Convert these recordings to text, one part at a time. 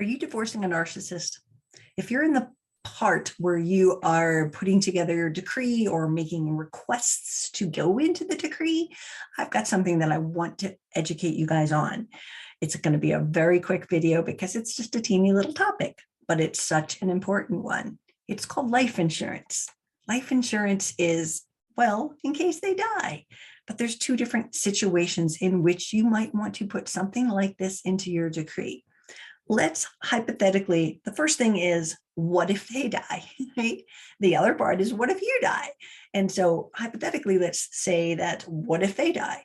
Are you divorcing a narcissist? If you're in the part where you are putting together your decree or making requests to go into the decree, I've got something that I want to educate you guys on. It's going to be a very quick video because it's just a teeny little topic, but it's such an important one. It's called life insurance. Life insurance is, well, in case they die. But there's two different situations in which you might want to put something like this into your decree let's hypothetically, the first thing is, what if they die, right? The other part is, what if you die? And so hypothetically, let's say that, what if they die?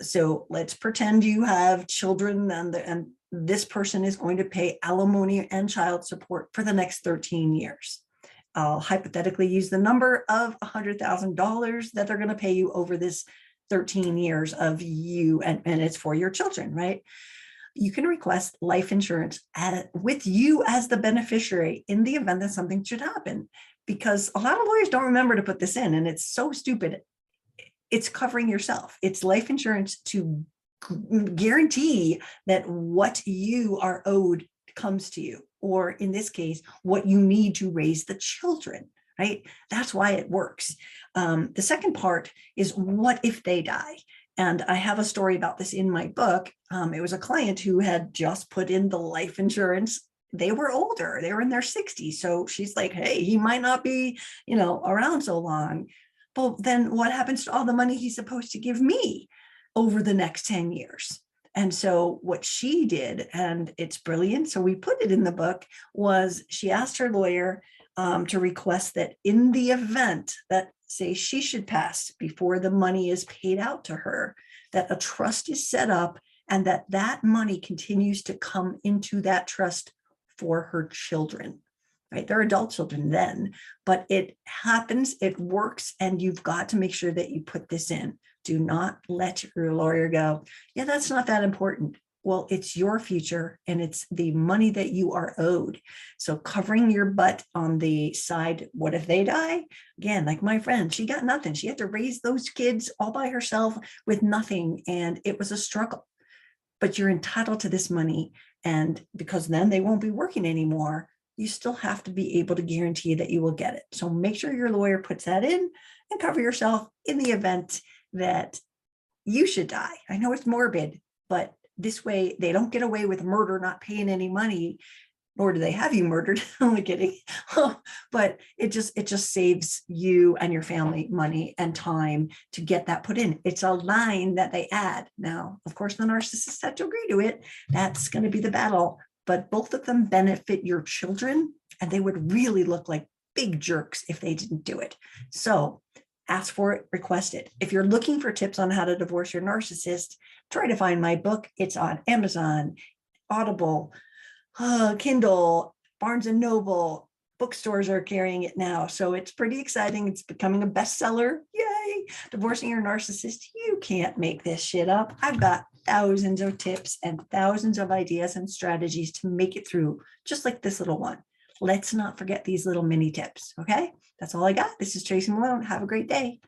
So let's pretend you have children and, the, and this person is going to pay alimony and child support for the next 13 years. I'll hypothetically use the number of $100,000 that they're going to pay you over this 13 years of you, and, and it's for your children, right? You can request life insurance at, with you as the beneficiary in the event that something should happen. Because a lot of lawyers don't remember to put this in, and it's so stupid. It's covering yourself. It's life insurance to guarantee that what you are owed comes to you, or in this case, what you need to raise the children right? That's why it works. Um, the second part is what if they die? And I have a story about this in my book. Um, it was a client who had just put in the life insurance. They were older, they were in their 60s. So she's like, hey, he might not be, you know, around so long. But then what happens to all the money he's supposed to give me over the next 10 years? And so what she did, and it's brilliant, so we put it in the book, was she asked her lawyer um, to request that in the event that say she should pass before the money is paid out to her, that a trust is set up and that that money continues to come into that trust for her children right? They're adult children then but it happens it works and you've got to make sure that you put this in. Do not let your lawyer go yeah that's not that important well, it's your future and it's the money that you are owed. So covering your butt on the side, what if they die? Again, like my friend, she got nothing. She had to raise those kids all by herself with nothing. And it was a struggle. But you're entitled to this money. And because then they won't be working anymore, you still have to be able to guarantee that you will get it. So make sure your lawyer puts that in and cover yourself in the event that you should die. I know it's morbid, but this way they don't get away with murder, not paying any money, nor do they have you murdered. Only kidding. but it just it just saves you and your family money and time to get that put in. It's a line that they add. Now, of course, the narcissist had to agree to it. That's going to be the battle. But both of them benefit your children, and they would really look like big jerks if they didn't do it. So ask for it, request it. If you're looking for tips on how to divorce your narcissist, try to find my book. It's on Amazon, Audible, uh, Kindle, Barnes and Noble. Bookstores are carrying it now. So it's pretty exciting. It's becoming a bestseller. Yay. Divorcing your narcissist. You can't make this shit up. I've got thousands of tips and thousands of ideas and strategies to make it through, just like this little one. Let's not forget these little mini tips. Okay. That's all I got. This is Tracy Malone. Have a great day.